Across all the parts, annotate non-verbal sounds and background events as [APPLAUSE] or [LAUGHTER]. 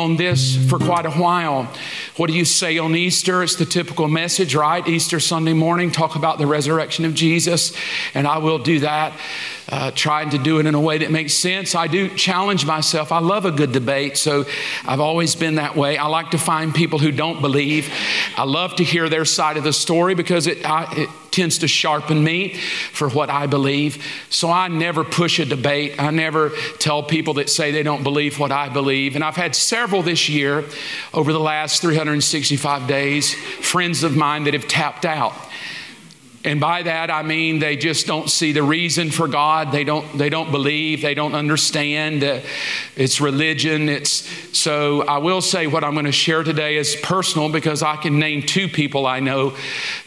on this for quite a while. What do you say on Easter? It's the typical message, right? Easter Sunday morning, talk about the resurrection of Jesus, and I will do that uh, trying to do it in a way that makes sense. I do challenge myself. I love a good debate, so I've always been that way. I like to find people who don't believe. I love to hear their side of the story because it, I, it tends to sharpen me for what I believe. So I never push a debate. I never tell people that say they don't believe what I believe. And I've had several this year over the last 365 days, friends of mine that have tapped out. And by that I mean they just don't see the reason for God. They don't they don't believe, they don't understand. Uh, it's religion. It's so I will say what I'm going to share today is personal because I can name two people I know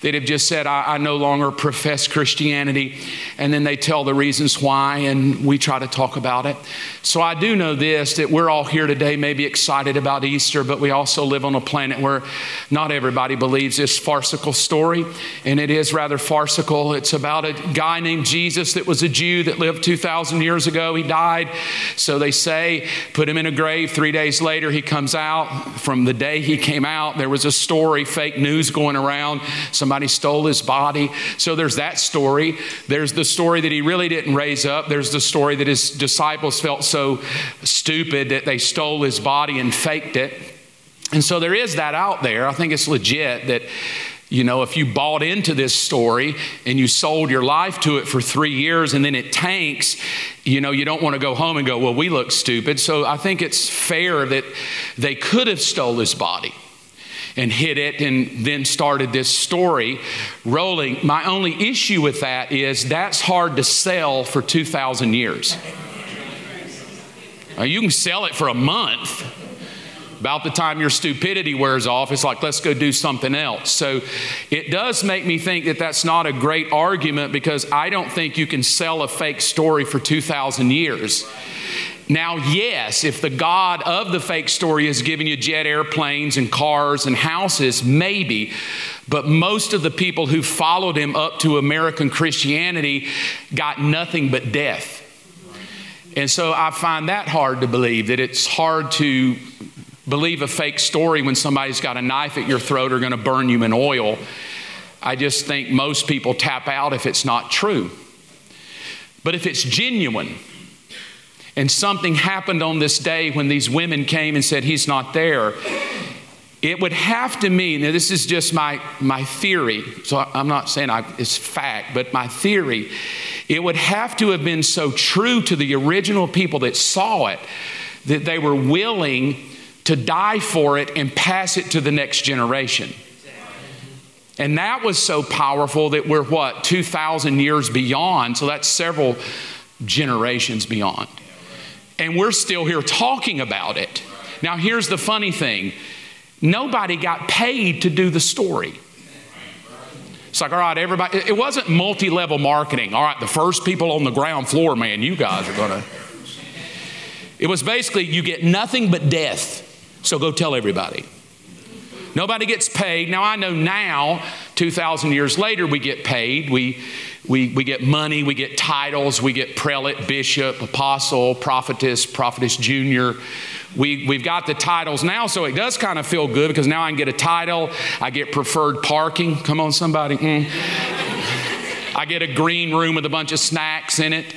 that have just said I, I no longer profess Christianity, and then they tell the reasons why, and we try to talk about it. So I do know this that we're all here today, maybe excited about Easter, but we also live on a planet where not everybody believes this farcical story, and it is rather farcical. It's about a guy named Jesus that was a Jew that lived 2,000 years ago. He died. So they say, put him in a grave. Three days later, he comes out. From the day he came out, there was a story, fake news going around. Somebody stole his body. So there's that story. There's the story that he really didn't raise up. There's the story that his disciples felt so stupid that they stole his body and faked it. And so there is that out there. I think it's legit that you know, if you bought into this story and you sold your life to it for three years and then it tanks, you know, you don't want to go home and go, well, we look stupid. So I think it's fair that they could have stole his body and hid it and then started this story rolling. My only issue with that is that's hard to sell for 2,000 years. Now, you can sell it for a month about the time your stupidity wears off, it's like, let's go do something else. So it does make me think that that's not a great argument because I don't think you can sell a fake story for 2,000 years. Now, yes, if the God of the fake story is giving you jet airplanes and cars and houses, maybe. But most of the people who followed him up to American Christianity got nothing but death. And so I find that hard to believe, that it's hard to believe a fake story when somebody's got a knife at your throat or going to burn you in oil. I just think most people tap out if it's not true. But if it's genuine, and something happened on this day when these women came and said, He's not there, it would have to mean, now this is just my, my theory, so I'm not saying I, it's fact, but my theory, it would have to have been so true to the original people that saw it that they were willing to die for it and pass it to the next generation. And that was so powerful that we're what, 2,000 years beyond, so that's several generations beyond. And we're still here talking about it. Now, here's the funny thing nobody got paid to do the story. It's like, all right, everybody, it wasn't multi level marketing. All right, the first people on the ground floor, man, you guys are to. It was basically, you get nothing but death. So go tell everybody. Nobody gets paid. Now, I know now, 2,000 years later, we get paid. We, we, we get money, we get titles, we get prelate, bishop, apostle, prophetess, prophetess junior. We, we've got the titles now, so it does kind of feel good because now I can get a title. I get preferred parking. Come on, somebody. Mm. I get a green room with a bunch of snacks in it.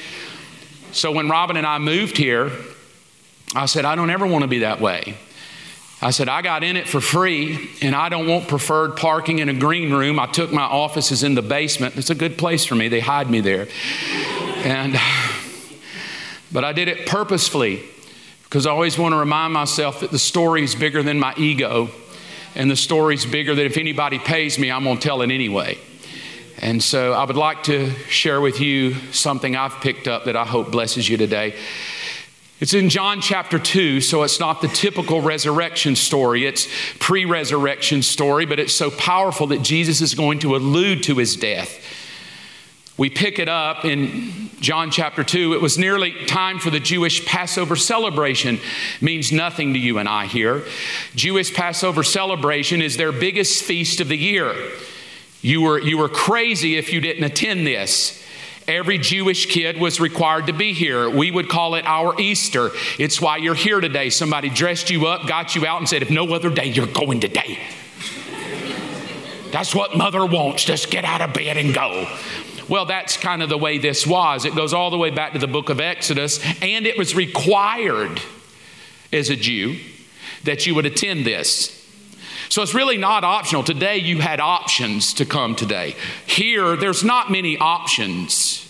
So when Robin and I moved here, I said, I don't ever want to be that way. I said, I got in it for free and I don't want preferred parking in a green room. I took my offices in the basement. It's a good place for me. They hide me there. And, but I did it purposefully because I always want to remind myself that the story is bigger than my ego and the story is bigger that if anybody pays me, I'm going to tell it anyway. And so I would like to share with you something I've picked up that I hope blesses you today. It's in John chapter 2, so it's not the typical resurrection story. It's pre resurrection story, but it's so powerful that Jesus is going to allude to his death. We pick it up in John chapter 2. It was nearly time for the Jewish Passover celebration. Means nothing to you and I here. Jewish Passover celebration is their biggest feast of the year. You were, you were crazy if you didn't attend this. Every Jewish kid was required to be here. We would call it our Easter. It's why you're here today. Somebody dressed you up, got you out, and said, If no other day, you're going today. That's what mother wants. Just get out of bed and go. Well, that's kind of the way this was. It goes all the way back to the book of Exodus, and it was required as a Jew that you would attend this. So it's really not optional. Today you had options to come today. Here, there's not many options.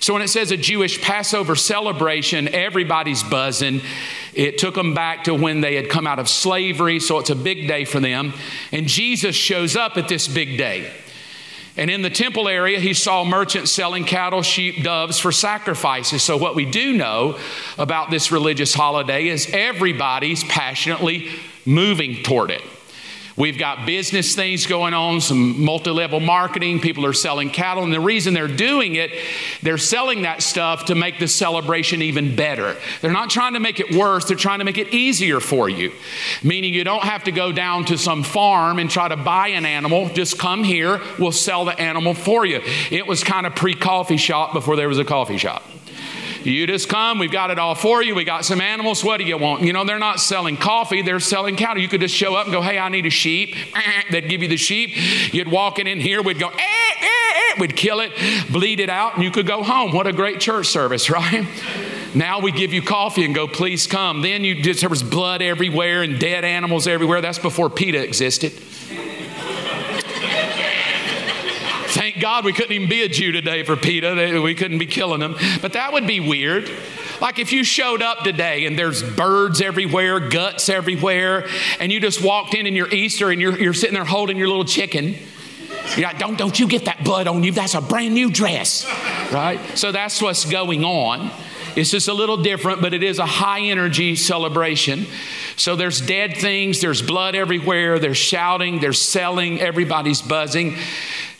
So when it says a Jewish Passover celebration, everybody's buzzing. It took them back to when they had come out of slavery, so it's a big day for them. And Jesus shows up at this big day. And in the temple area, he saw merchants selling cattle, sheep, doves for sacrifices. So, what we do know about this religious holiday is everybody's passionately moving toward it. We've got business things going on, some multi level marketing. People are selling cattle. And the reason they're doing it, they're selling that stuff to make the celebration even better. They're not trying to make it worse, they're trying to make it easier for you. Meaning you don't have to go down to some farm and try to buy an animal. Just come here, we'll sell the animal for you. It was kind of pre coffee shop before there was a coffee shop. You just come, we've got it all for you. We got some animals. What do you want? You know, they're not selling coffee, they're selling cattle. You could just show up and go, hey, I need a sheep. [LAUGHS] They'd give you the sheep. You'd walk in, in here, we'd go, eh, eh, eh. We'd kill it, bleed it out, and you could go home. What a great church service, [LAUGHS] right? Now we give you coffee and go, please come. Then you just, there was blood everywhere and dead animals everywhere. That's before PETA existed. Thank God we couldn't even be a Jew today for PETA. We couldn't be killing them. But that would be weird. Like if you showed up today and there's birds everywhere, guts everywhere, and you just walked in in your Easter and you're, you're sitting there holding your little chicken. You're like, don't, don't you get that blood on you. That's a brand new dress. Right? So that's what's going on. It's just a little different, but it is a high energy celebration. So there's dead things, there's blood everywhere, there's shouting, there's selling, everybody's buzzing.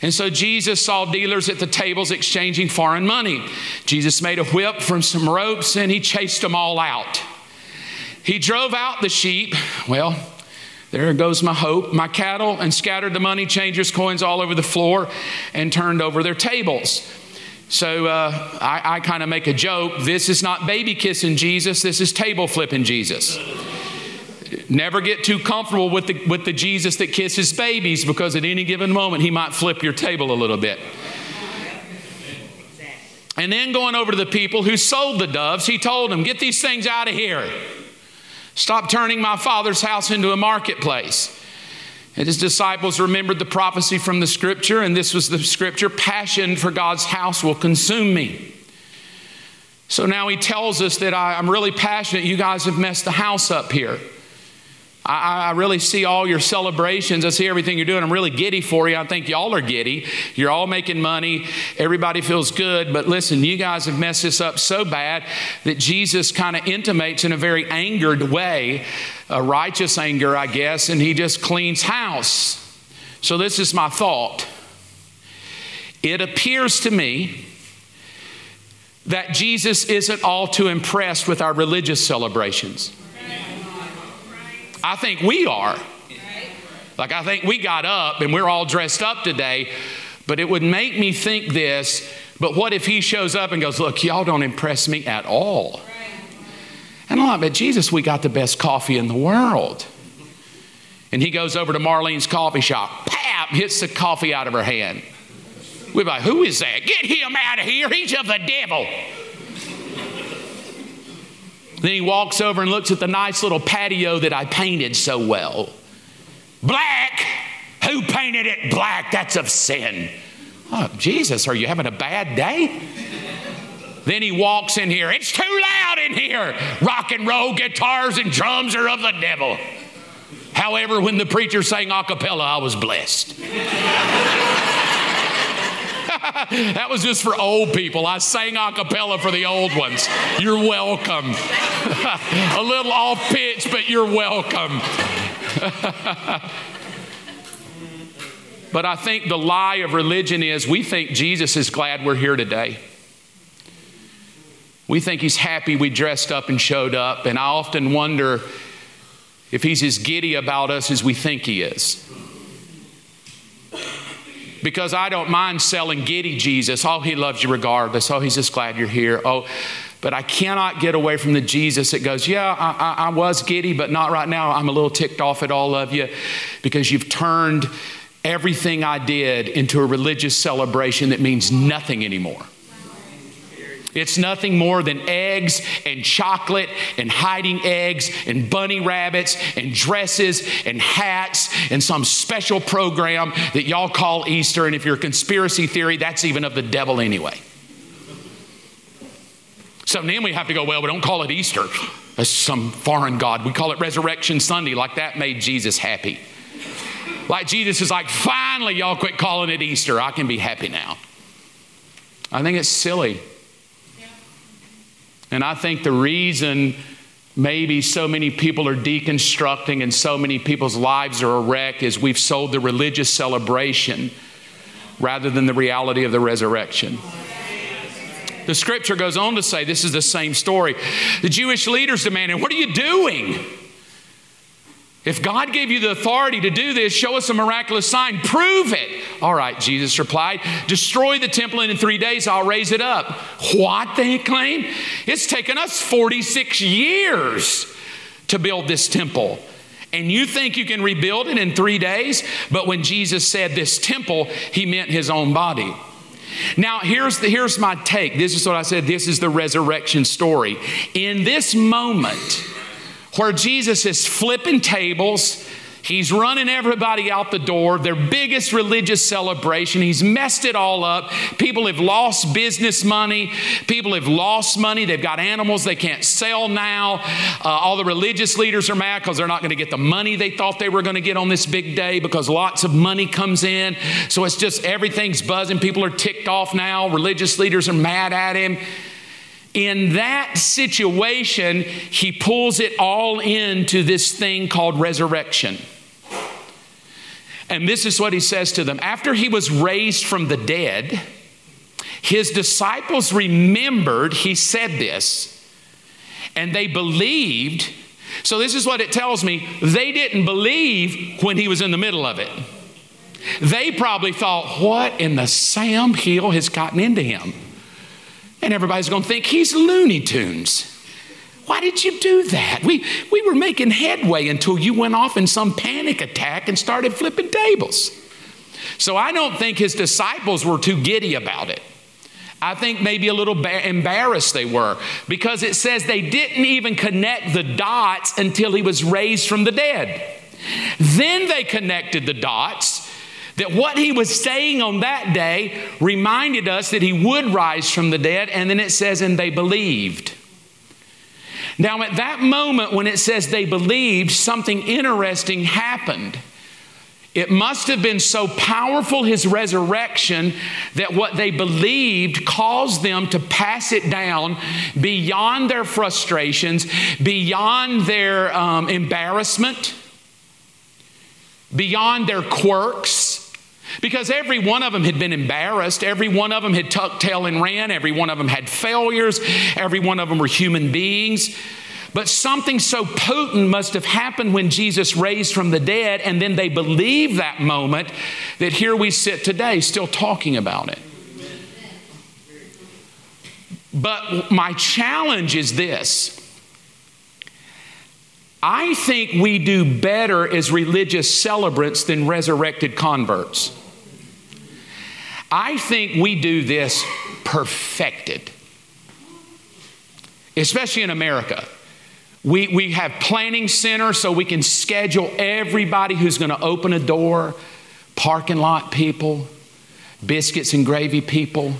And so Jesus saw dealers at the tables exchanging foreign money. Jesus made a whip from some ropes and he chased them all out. He drove out the sheep. Well, there goes my hope, my cattle, and scattered the money changers' coins all over the floor and turned over their tables. So uh, I, I kind of make a joke. This is not baby kissing Jesus, this is table flipping Jesus. Never get too comfortable with the, with the Jesus that kisses babies because at any given moment he might flip your table a little bit. And then going over to the people who sold the doves, he told them, Get these things out of here. Stop turning my father's house into a marketplace. And his disciples remembered the prophecy from the scripture, and this was the scripture passion for God's house will consume me. So now he tells us that I, am really passionate. You guys have messed the house up here. I, I, really see all your celebrations. I see everything you're doing. I'm really giddy for you. I think y'all are giddy. You're all making money. Everybody feels good. But listen, you guys have messed this up so bad that Jesus kind of intimates in a very angered way, a righteous anger, I guess, and he just cleans house. So this is my thought. It appears to me that Jesus isn't all too impressed with our religious celebrations. I think we are. Like, I think we got up and we're all dressed up today, but it would make me think this. But what if he shows up and goes, Look, y'all don't impress me at all? And I'm like, But Jesus, we got the best coffee in the world. And he goes over to Marlene's coffee shop, pap, hits the coffee out of her hand. We're like, Who is that? Get him out of here. He's of the devil. Then he walks over and looks at the nice little patio that I painted so well. Black? Who painted it black? That's of sin. Oh, Jesus, are you having a bad day? Then he walks in here. It's too loud in here. Rock and roll guitars and drums are of the devil. However, when the preacher sang a cappella, I was blessed. [LAUGHS] that was just for old people. I sang a cappella for the old ones. You're welcome. [LAUGHS] a little off pitch, but you're welcome. [LAUGHS] but I think the lie of religion is we think Jesus is glad we're here today. We think he's happy we dressed up and showed up, and I often wonder if he's as giddy about us as we think he is. Because I don't mind selling giddy Jesus. Oh, he loves you regardless. Oh, he's just glad you're here. Oh, but I cannot get away from the Jesus that goes, Yeah, I, I, I was giddy, but not right now. I'm a little ticked off at all of you because you've turned everything I did into a religious celebration that means nothing anymore. It's nothing more than eggs and chocolate and hiding eggs and bunny rabbits and dresses and hats and some special program that y'all call Easter. And if you're a conspiracy theory, that's even of the devil anyway. So then we have to go, well, we don't call it Easter. That's some foreign God. We call it Resurrection Sunday, like that made Jesus happy. Like Jesus is like, finally, y'all quit calling it Easter. I can be happy now. I think it's silly. And I think the reason maybe so many people are deconstructing and so many people's lives are a wreck is we've sold the religious celebration rather than the reality of the resurrection. The scripture goes on to say this is the same story. The Jewish leaders demanded, What are you doing? If God gave you the authority to do this, show us a miraculous sign. Prove it. All right, Jesus replied, Destroy the temple, and in three days I'll raise it up. What, they claim? It's taken us 46 years to build this temple. And you think you can rebuild it in three days? But when Jesus said this temple, he meant his own body. Now, here's, the, here's my take. This is what I said. This is the resurrection story. In this moment, where Jesus is flipping tables. He's running everybody out the door, their biggest religious celebration. He's messed it all up. People have lost business money. People have lost money. They've got animals they can't sell now. Uh, all the religious leaders are mad because they're not going to get the money they thought they were going to get on this big day because lots of money comes in. So it's just everything's buzzing. People are ticked off now. Religious leaders are mad at him in that situation, he pulls it all into this thing called resurrection. And this is what he says to them After he was raised from the dead, his disciples remembered he said this, and they believed. So, this is what it tells me they didn't believe when he was in the middle of it. They probably thought, What in the Sam Hill has gotten into him? And everybody's going to think he's Looney Tunes. Why did you do that? We, we were making headway until you went off in some panic attack and started flipping tables. So I don't think his disciples were too giddy about it. I think maybe a little ba- embarrassed they were because it says they didn't even connect the dots until he was raised from the dead. Then they connected the dots that what he was saying on that day reminded us that he would rise from the dead, and then it says, and they believed. Now, at that moment when it says they believed, something interesting happened. It must have been so powerful, his resurrection, that what they believed caused them to pass it down beyond their frustrations, beyond their um, embarrassment, beyond their quirks, because every one of them had been embarrassed. Every one of them had tucked tail and ran. Every one of them had failures. Every one of them were human beings. But something so potent must have happened when Jesus raised from the dead, and then they believed that moment that here we sit today still talking about it. But my challenge is this I think we do better as religious celebrants than resurrected converts. I think we do this perfected, especially in America. We, we have planning centers so we can schedule everybody who's going to open a door, parking lot people, biscuits and gravy people,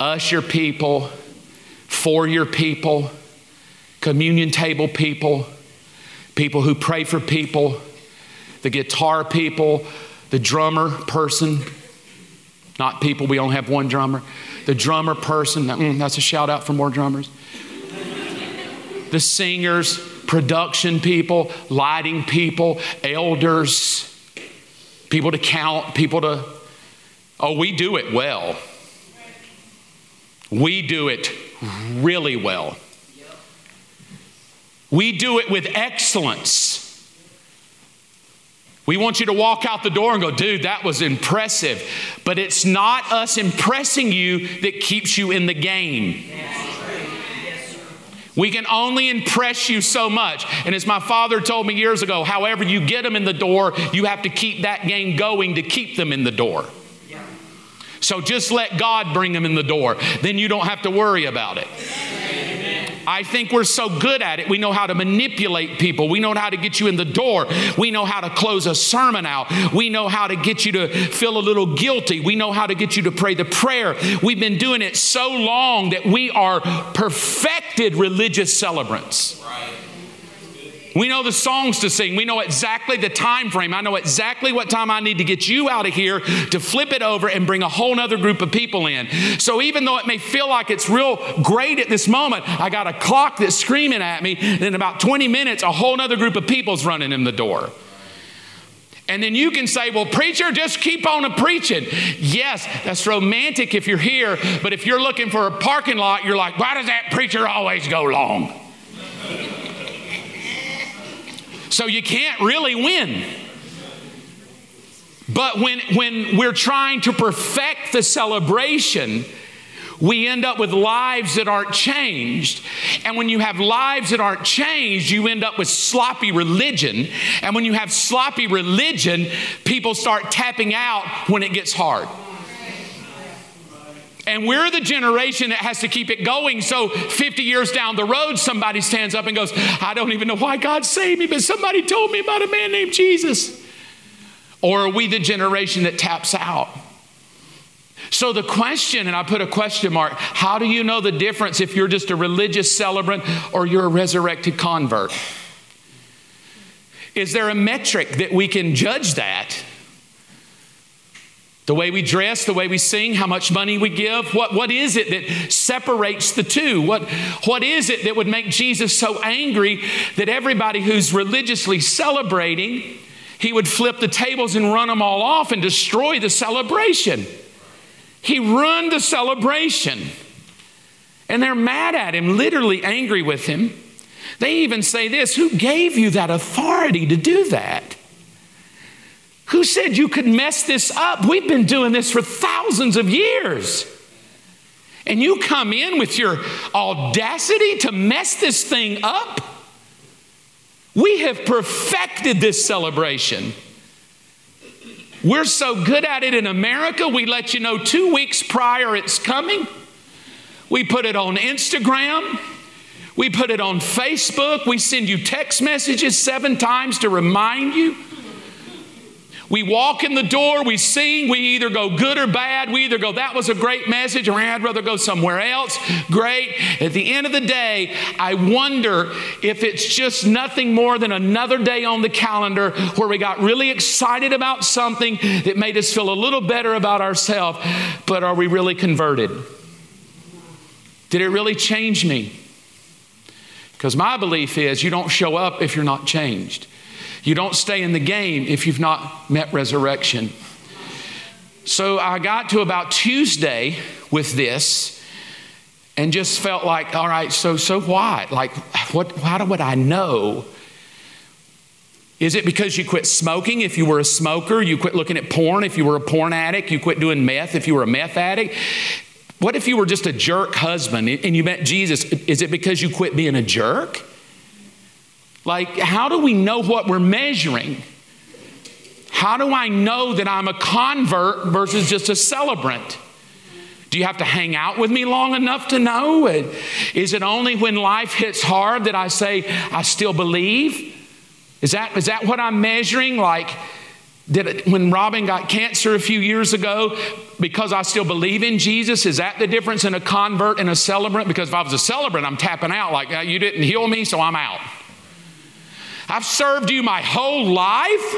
usher people, foyer people, communion table people, people who pray for people, the guitar people, the drummer person, not people, we only have one drummer. The drummer person, mm, that's a shout out for more drummers. the singers, production people, lighting people, elders, people to count, people to, oh, we do it well. We do it really well. We do it with excellence. We want you to walk out the door and go, dude, that was impressive. But it's not us impressing you that keeps you in the game. We can only impress you so much. And as my father told me years ago, however you get them in the door, you have to keep that game going to keep them in the door. So just let God bring them in the door. Then you don't have to worry about it. I think we're so good at it. We know how to manipulate people. We know how to get you in the door. We know how to close a sermon out. We know how to get you to feel a little guilty. We know how to get you to pray the prayer. We've been doing it so long that we are perfected religious celebrants. We know the songs to sing. We know exactly the time frame. I know exactly what time I need to get you out of here to flip it over and bring a whole other group of people in. So even though it may feel like it's real great at this moment, I got a clock that's screaming at me. And in about 20 minutes, a whole other group of people's running in the door. And then you can say, well, preacher, just keep on preaching. Yes, that's romantic if you're here, but if you're looking for a parking lot, you're like, why does that preacher always go long? So you can't really win. But when, when we're trying to perfect the celebration, we end up with lives that aren't changed. And when you have lives that aren't changed, you end up with sloppy religion. And when you have sloppy religion, people start tapping out when it gets hard. And we're the generation that has to keep it going. So 50 years down the road, somebody stands up and goes, I don't even know why God saved me, but somebody told me about a man named Jesus. Or are we the generation that taps out? So the question, and I put a question mark, how do you know the difference if you're just a religious celebrant or you're a resurrected convert? Is there a metric that we can judge that? The way we dress, the way we sing, how much money we give. What, what is it that separates the two? What, what is it that would make Jesus so angry that everybody who's religiously celebrating, he would flip the tables and run them all off and destroy the celebration? He ruined the celebration. And they're mad at him, literally angry with him. They even say this Who gave you that authority to do that? Who said you could mess this up? We've been doing this for thousands of years. And you come in with your audacity to mess this thing up? We have perfected this celebration. We're so good at it in America, we let you know two weeks prior it's coming. We put it on Instagram. We put it on Facebook. We send you text messages seven times to remind you. We walk in the door, we sing, we either go good or bad. We either go, that was a great message, or I'd rather go somewhere else. Great. At the end of the day, I wonder if it's just nothing more than another day on the calendar where we got really excited about something that made us feel a little better about ourselves, but are we really converted? Did it really change me? Because my belief is you don't show up if you're not changed. You don't stay in the game if you've not met resurrection. So I got to about Tuesday with this and just felt like, all right, so so what? Like, what? How would I know? Is it because you quit smoking if you were a smoker? You quit looking at porn if you were a porn addict? You quit doing meth if you were a meth addict? What if you were just a jerk husband and you met Jesus? Is it because you quit being a jerk? Like, how do we know what we're measuring? How do I know that I'm a convert versus just a celebrant? Do you have to hang out with me long enough to know? Is it only when life hits hard that I say, I still believe? Is that, is that what I'm measuring? Like, did it, when Robin got cancer a few years ago, because I still believe in Jesus, is that the difference in a convert and a celebrant? Because if I was a celebrant, I'm tapping out, like, you didn't heal me, so I'm out. I've served you my whole life,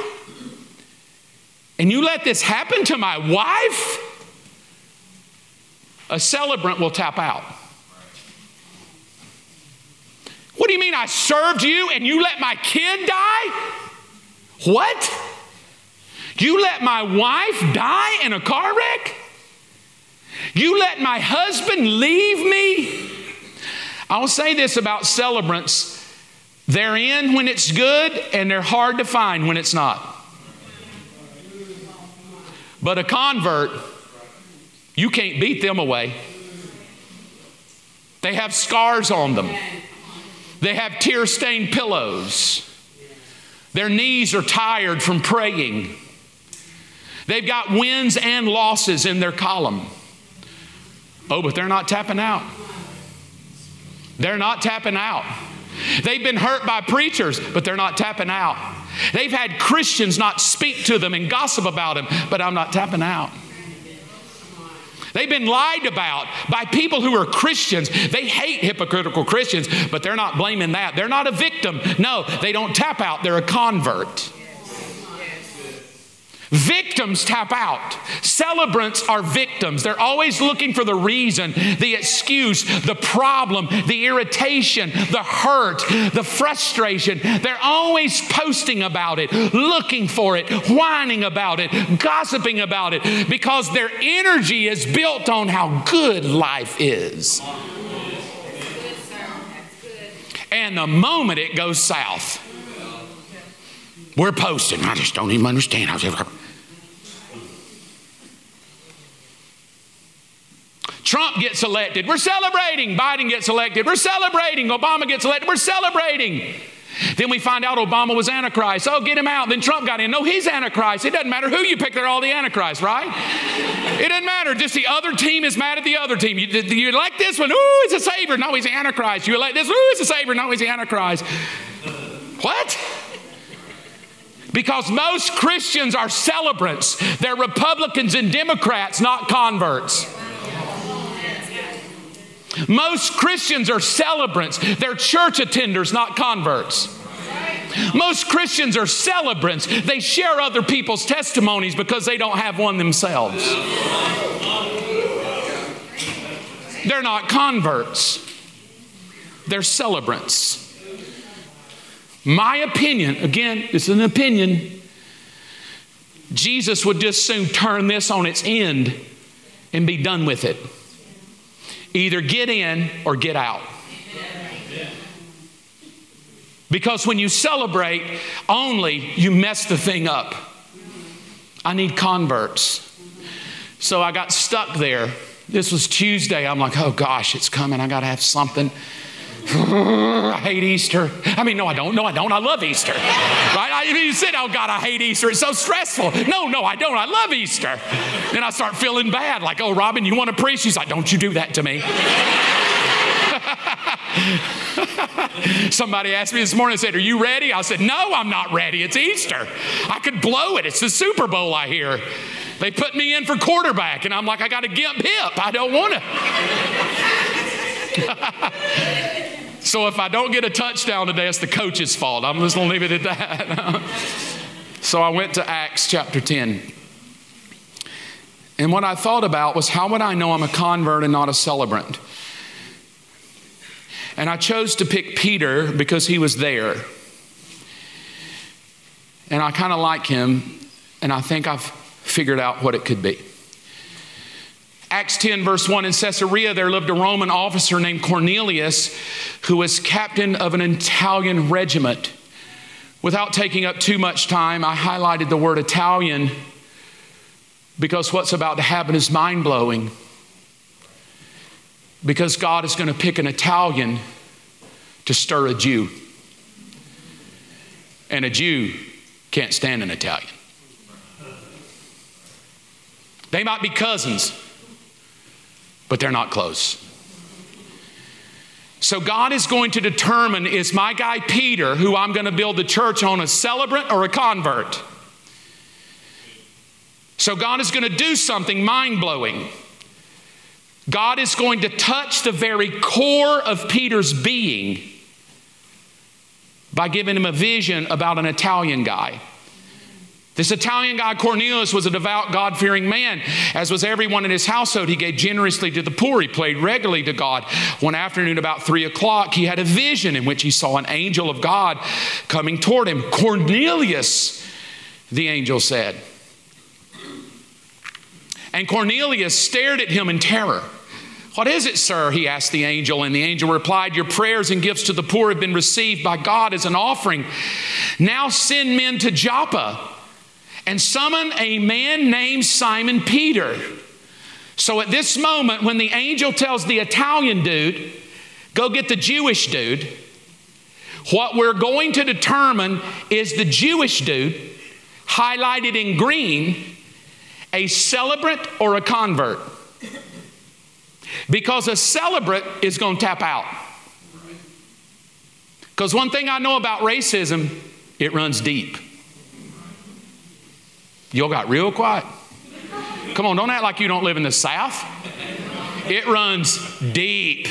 and you let this happen to my wife? A celebrant will tap out. What do you mean I served you and you let my kid die? What? You let my wife die in a car wreck? You let my husband leave me? I will say this about celebrants they're in when it's good and they're hard to find when it's not. But a convert, you can't beat them away. They have scars on them, they have tear stained pillows. Their knees are tired from praying. They've got wins and losses in their column. Oh, but they're not tapping out. They're not tapping out. They've been hurt by preachers, but they're not tapping out. They've had Christians not speak to them and gossip about them, but I'm not tapping out. They've been lied about by people who are Christians. They hate hypocritical Christians, but they're not blaming that. They're not a victim. No, they don't tap out, they're a convert. Victims tap out. Celebrants are victims. They're always looking for the reason, the excuse, the problem, the irritation, the hurt, the frustration. They're always posting about it, looking for it, whining about it, gossiping about it, because their energy is built on how good life is. And the moment it goes south, we're posting. I just don't even understand. Trump gets elected. We're celebrating. Biden gets elected. We're celebrating. Obama gets elected. We're celebrating. Then we find out Obama was Antichrist. Oh, get him out. Then Trump got in. No, he's Antichrist. It doesn't matter who you pick, they're all the Antichrist, right? It doesn't matter. Just the other team is mad at the other team. You, you elect this one. Ooh, he's a savior. No, he's Antichrist. You elect this. Ooh, he's a savior. No, he's the Antichrist. What? Because most Christians are celebrants. They're Republicans and Democrats, not converts. Most Christians are celebrants. They're church attenders, not converts. Most Christians are celebrants. They share other people's testimonies because they don't have one themselves. They're not converts, they're celebrants. My opinion, again, it's an opinion. Jesus would just soon turn this on its end and be done with it. Either get in or get out. Because when you celebrate only, you mess the thing up. I need converts. So I got stuck there. This was Tuesday. I'm like, oh gosh, it's coming. I got to have something. I hate Easter. I mean, no, I don't. No, I don't. I love Easter. Right? I, you said, oh, God, I hate Easter. It's so stressful. No, no, I don't. I love Easter. Then I start feeling bad. Like, oh, Robin, you want to preach? She's like, don't you do that to me. [LAUGHS] Somebody asked me this morning, said, Are you ready? I said, No, I'm not ready. It's Easter. I could blow it. It's the Super Bowl, I hear. They put me in for quarterback, and I'm like, I got a gimp hip. I don't want to. [LAUGHS] So if I don't get a touchdown today, it's the coach's fault. I'm just going to leave it at that. [LAUGHS] so I went to Acts chapter 10. And what I thought about was how would I know I'm a convert and not a celebrant? And I chose to pick Peter because he was there. And I kind of like him, and I think I've figured out what it could be. Acts 10, verse 1 in Caesarea, there lived a Roman officer named Cornelius who was captain of an Italian regiment. Without taking up too much time, I highlighted the word Italian because what's about to happen is mind blowing. Because God is going to pick an Italian to stir a Jew. And a Jew can't stand an Italian. They might be cousins, but they're not close. So God is going to determine is my guy Peter, who I'm going to build the church on, a celebrant or a convert? So God is going to do something mind blowing. God is going to touch the very core of Peter's being by giving him a vision about an Italian guy. This Italian guy, Cornelius, was a devout, God fearing man. As was everyone in his household, he gave generously to the poor. He prayed regularly to God. One afternoon, about three o'clock, he had a vision in which he saw an angel of God coming toward him. Cornelius, the angel said. And Cornelius stared at him in terror. What is it, sir? He asked the angel. And the angel replied, Your prayers and gifts to the poor have been received by God as an offering. Now send men to Joppa and summon a man named Simon Peter. So at this moment, when the angel tells the Italian dude, go get the Jewish dude, what we're going to determine is the Jewish dude, highlighted in green, a celebrant or a convert. Because a celebrant is going to tap out. Because one thing I know about racism, it runs deep. Y'all got real quiet. Come on, don't act like you don't live in the South. It runs deep.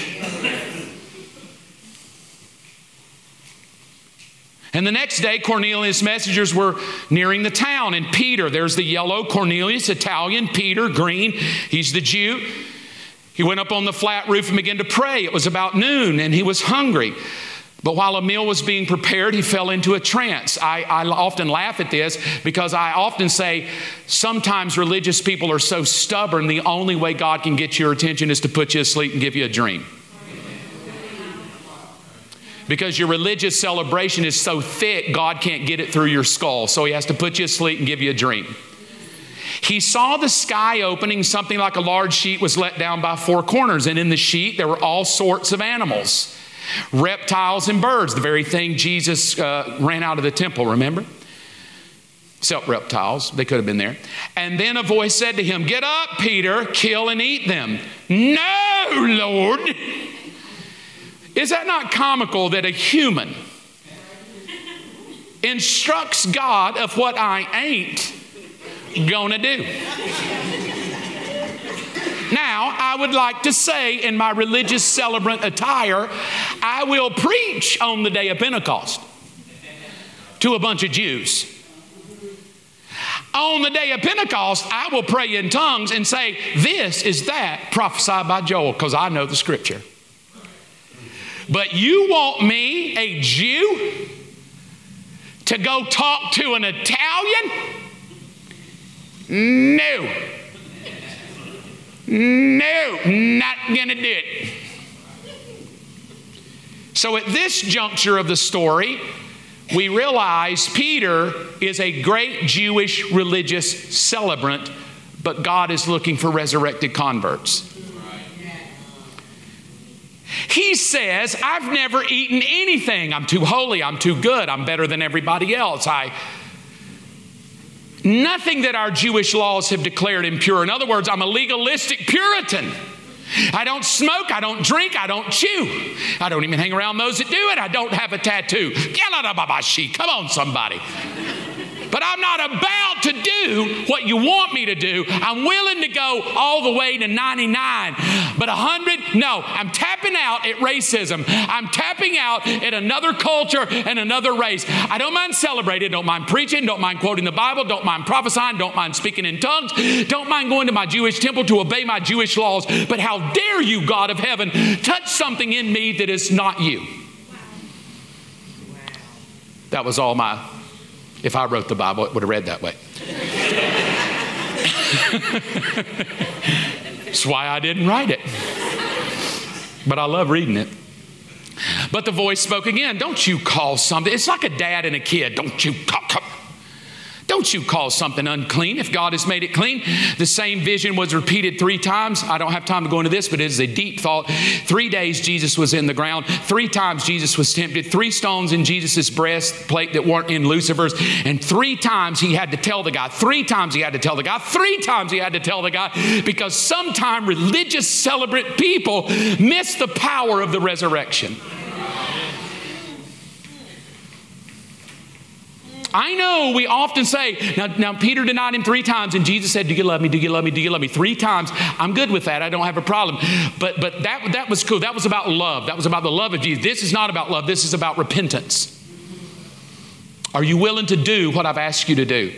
And the next day, Cornelius' messengers were nearing the town, and Peter, there's the yellow Cornelius, Italian, Peter, green, he's the Jew. He went up on the flat roof and began to pray. It was about noon, and he was hungry. But while a meal was being prepared, he fell into a trance. I, I, often laugh at this because I often say sometimes religious people are so stubborn, the only way God can get your attention is to put you asleep and give you a dream because your religious celebration is so thick, God can't get it through your skull. So he has to put you asleep and give you a dream. He saw the sky opening, something like a large sheet was let down by four corners, and in the sheet there were all sorts of animals reptiles and birds, the very thing Jesus uh, ran out of the temple, remember? Except reptiles, they could have been there. And then a voice said to him, Get up, Peter, kill and eat them. No, Lord. Is that not comical that a human instructs God of what I ain't gonna do? Now, I would like to say in my religious celebrant attire, I will preach on the day of Pentecost to a bunch of Jews. On the day of Pentecost, I will pray in tongues and say, This is that prophesied by Joel, because I know the scripture. But you want me, a Jew, to go talk to an Italian? No. No, not gonna do it. So at this juncture of the story, we realize Peter is a great Jewish religious celebrant, but God is looking for resurrected converts. He says, I've never eaten anything. I'm too holy. I'm too good. I'm better than everybody else. I nothing that our Jewish laws have declared impure. In other words, I'm a legalistic Puritan. I don't smoke, I don't drink, I don't chew. I don't even hang around those that do it. I don't have a tattoo. Come on, somebody. But I'm not about to do what you want me to do. I'm willing to go all the way to 99. But 100, no, I'm tapping out at racism. I'm tapping out at another culture and another race. I don't mind celebrating, don't mind preaching, don't mind quoting the Bible, don't mind prophesying, don't mind speaking in tongues, don't mind going to my Jewish temple to obey my Jewish laws. But how dare you, God of heaven, touch something in me that is not you? That was all my if I wrote the Bible, it would have read that way. That's why I didn't write it. But I love reading it. But the voice spoke again. Don't you call something. It's like a dad and a kid. Don't you call. Don't you call something unclean if God has made it clean? The same vision was repeated three times. I don't have time to go into this, but it is a deep thought. Three days Jesus was in the ground. Three times Jesus was tempted. Three stones in Jesus' breastplate that weren't in Lucifer's. And three times he had to tell the guy. Three times he had to tell the guy. Three times he had to tell the guy because sometimes religious celebrate people miss the power of the resurrection. I know we often say, now, now Peter denied him three times, and Jesus said, Do you love me? Do you love me? Do you love me? Three times. I'm good with that. I don't have a problem. But but that that was cool. That was about love. That was about the love of Jesus. This is not about love, this is about repentance. Are you willing to do what I've asked you to do?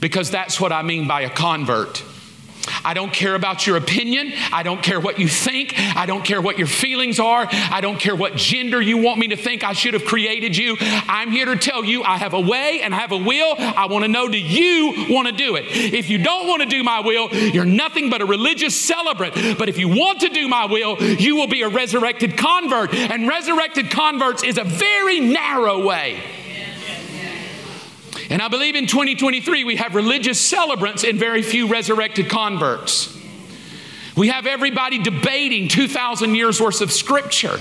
Because that's what I mean by a convert. I don't care about your opinion. I don't care what you think. I don't care what your feelings are. I don't care what gender you want me to think I should have created you. I'm here to tell you I have a way and I have a will. I want to know do you want to do it? If you don't want to do my will, you're nothing but a religious celebrant. But if you want to do my will, you will be a resurrected convert. And resurrected converts is a very narrow way. And I believe in 2023 we have religious celebrants and very few resurrected converts. We have everybody debating 2,000 years worth of scripture.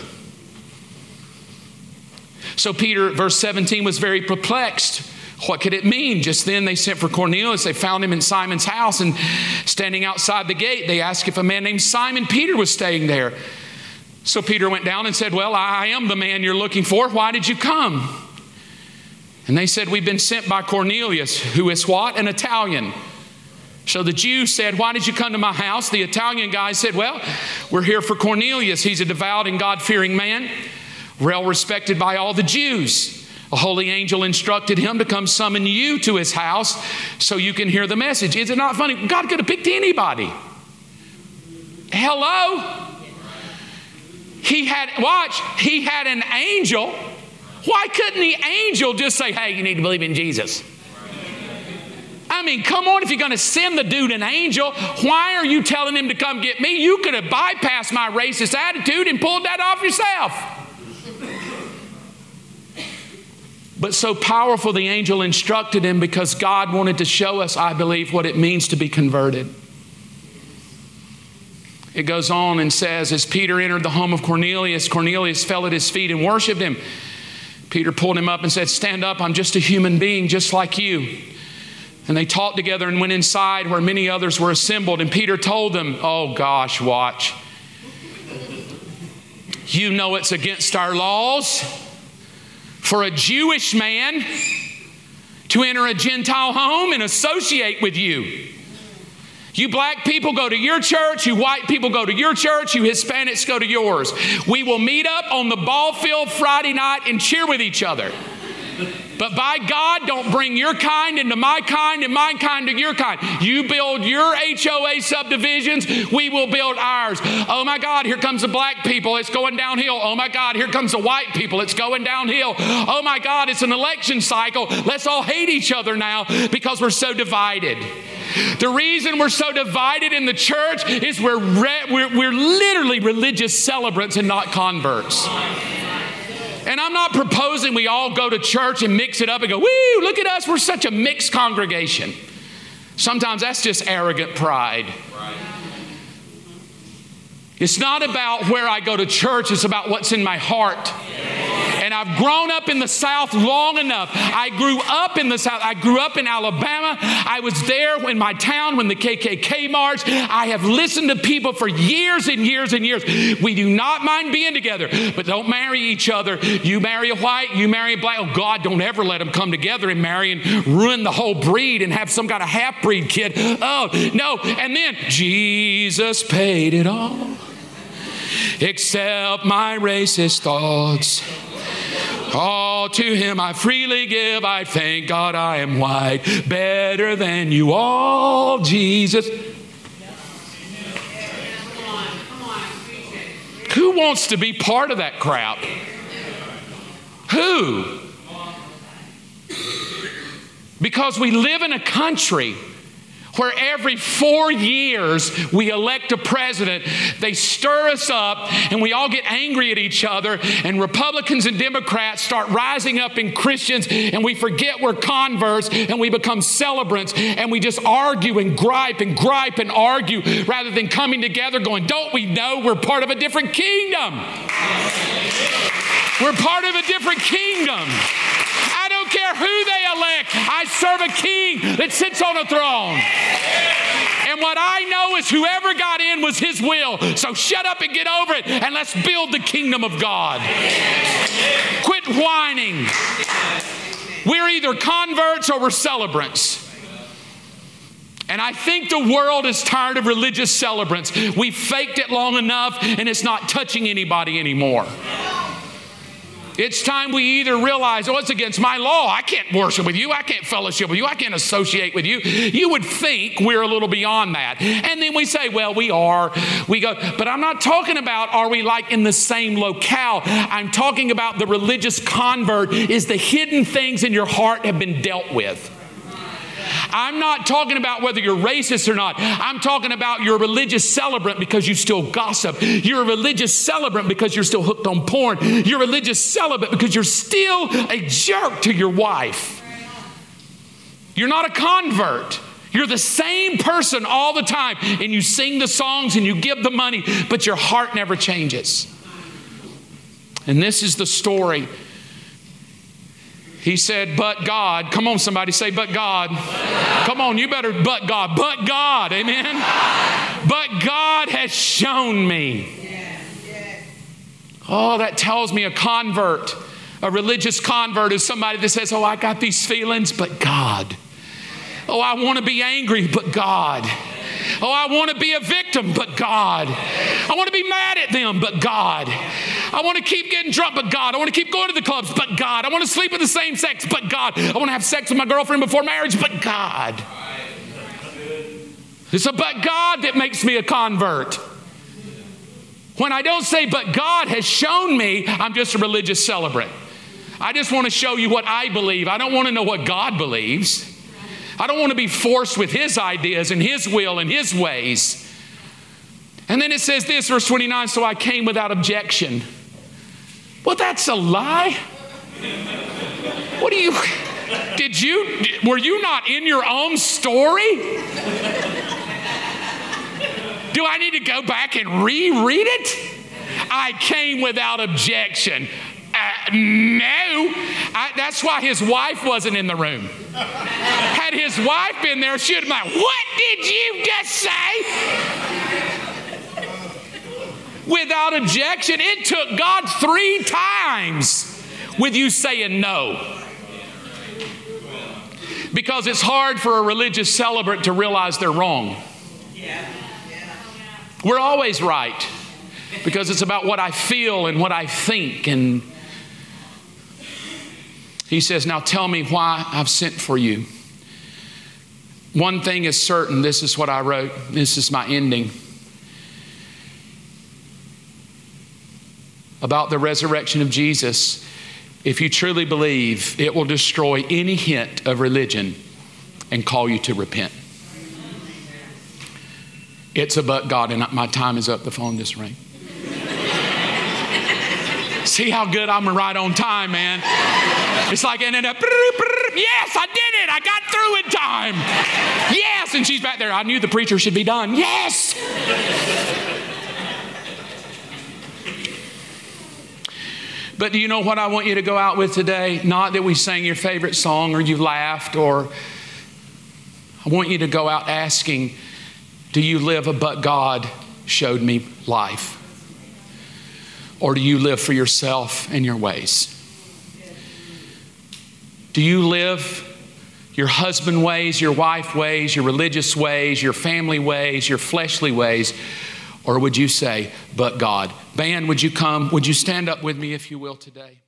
So Peter, verse 17, was very perplexed. What could it mean? Just then they sent for Cornelius. They found him in Simon's house, and standing outside the gate, they asked if a man named Simon Peter was staying there. So Peter went down and said, Well, I am the man you're looking for. Why did you come? And they said, We've been sent by Cornelius, who is what? An Italian. So the Jew said, Why did you come to my house? The Italian guy said, Well, we're here for Cornelius. He's a devout and God fearing man well respected by all the Jews. A holy angel instructed him to come summon you to his house so you can hear the message. Is it not funny? God could have picked anybody. Hello? He had, watch, he had an angel. Why couldn't the angel just say, hey, you need to believe in Jesus? I mean, come on, if you're going to send the dude an angel, why are you telling him to come get me? You could have bypassed my racist attitude and pulled that off yourself. But so powerful, the angel instructed him because God wanted to show us, I believe, what it means to be converted. It goes on and says, as Peter entered the home of Cornelius, Cornelius fell at his feet and worshiped him. Peter pulled him up and said, Stand up, I'm just a human being, just like you. And they talked together and went inside where many others were assembled. And Peter told them, Oh gosh, watch. You know it's against our laws for a Jewish man to enter a Gentile home and associate with you. You black people go to your church, you white people go to your church, you Hispanics go to yours. We will meet up on the ball field Friday night and cheer with each other. But by God, don't bring your kind into my kind and my kind to your kind. You build your HOA subdivisions, we will build ours. Oh my God, here comes the black people, it's going downhill. Oh my God, here comes the white people, it's going downhill. Oh my God, it's an election cycle. Let's all hate each other now because we're so divided. The reason we're so divided in the church is we're, re- we're, we're literally religious celebrants and not converts. And I'm not proposing we all go to church and mix it up and go, woo, look at us, we're such a mixed congregation. Sometimes that's just arrogant pride. It's not about where I go to church, it's about what's in my heart. And I've grown up in the South long enough. I grew up in the South. I grew up in Alabama. I was there in my town when the KKK marched. I have listened to people for years and years and years. We do not mind being together, but don't marry each other. You marry a white, you marry a black. Oh, God, don't ever let them come together and marry and ruin the whole breed and have some kind of half breed kid. Oh, no. And then Jesus paid it all. except my racist thoughts. All to him I freely give. I thank God I am white, better than you all, Jesus. Who wants to be part of that crap? Who? Because we live in a country where every four years we elect a president, they stir us up and we all get angry at each other, and Republicans and Democrats start rising up in Christians, and we forget we're converts and we become celebrants, and we just argue and gripe and gripe and argue rather than coming together going, Don't we know we're part of a different kingdom? We're part of a different kingdom don't care who they elect. I serve a king that sits on a throne. And what I know is whoever got in was his will. So shut up and get over it and let's build the kingdom of God. Quit whining. We're either converts or we're celebrants. And I think the world is tired of religious celebrants. We faked it long enough and it's not touching anybody anymore. It's time we either realize, oh, it's against my law. I can't worship with you. I can't fellowship with you. I can't associate with you. You would think we're a little beyond that. And then we say, well, we are. We go, but I'm not talking about are we like in the same locale. I'm talking about the religious convert is the hidden things in your heart have been dealt with. I'm not talking about whether you're racist or not. I'm talking about you're a religious celebrant because you still gossip. You're a religious celebrant because you're still hooked on porn. You're a religious celebrant because you're still a jerk to your wife. You're not a convert. You're the same person all the time, and you sing the songs and you give the money, but your heart never changes. And this is the story. He said, But God. Come on, somebody say, But God. Come on, you better, but God. But God. Amen. But God has shown me. Oh, that tells me a convert, a religious convert is somebody that says, Oh, I got these feelings, but God. Oh, I want to be angry, but God. Oh, I want to be a victim, but God. I want to be mad at them, but God. I want to keep getting drunk, but God. I want to keep going to the clubs, but God. I want to sleep with the same sex, but God. I want to have sex with my girlfriend before marriage, but God. It's a but God that makes me a convert. When I don't say, but God has shown me, I'm just a religious celebrant. I just want to show you what I believe. I don't want to know what God believes. I don't want to be forced with His ideas and His will and His ways. And then it says this, verse 29 so I came without objection. Well, that's a lie. What do you, did you, were you not in your own story? Do I need to go back and reread it? I came without objection. No. I, that's why his wife wasn't in the room. Had his wife been there, she'd have been like, What did you just say? Without objection. It took God three times with you saying no. Because it's hard for a religious celebrant to realize they're wrong. We're always right because it's about what I feel and what I think and he says, Now tell me why I've sent for you. One thing is certain this is what I wrote, this is my ending. About the resurrection of Jesus, if you truly believe, it will destroy any hint of religion and call you to repent. It's a but God, and my time is up. The phone just rang. [LAUGHS] See how good I'm right on time, man. It's like ended up, yes, I did it. I got through in time. Yes. And she's back there. I knew the preacher should be done. Yes. But do you know what I want you to go out with today? Not that we sang your favorite song or you laughed, or I want you to go out asking, Do you live a but God showed me life? Or do you live for yourself and your ways? Do you live your husband ways, your wife ways, your religious ways, your family ways, your fleshly ways? Or would you say, but God? Band, would you come? Would you stand up with me, if you will, today?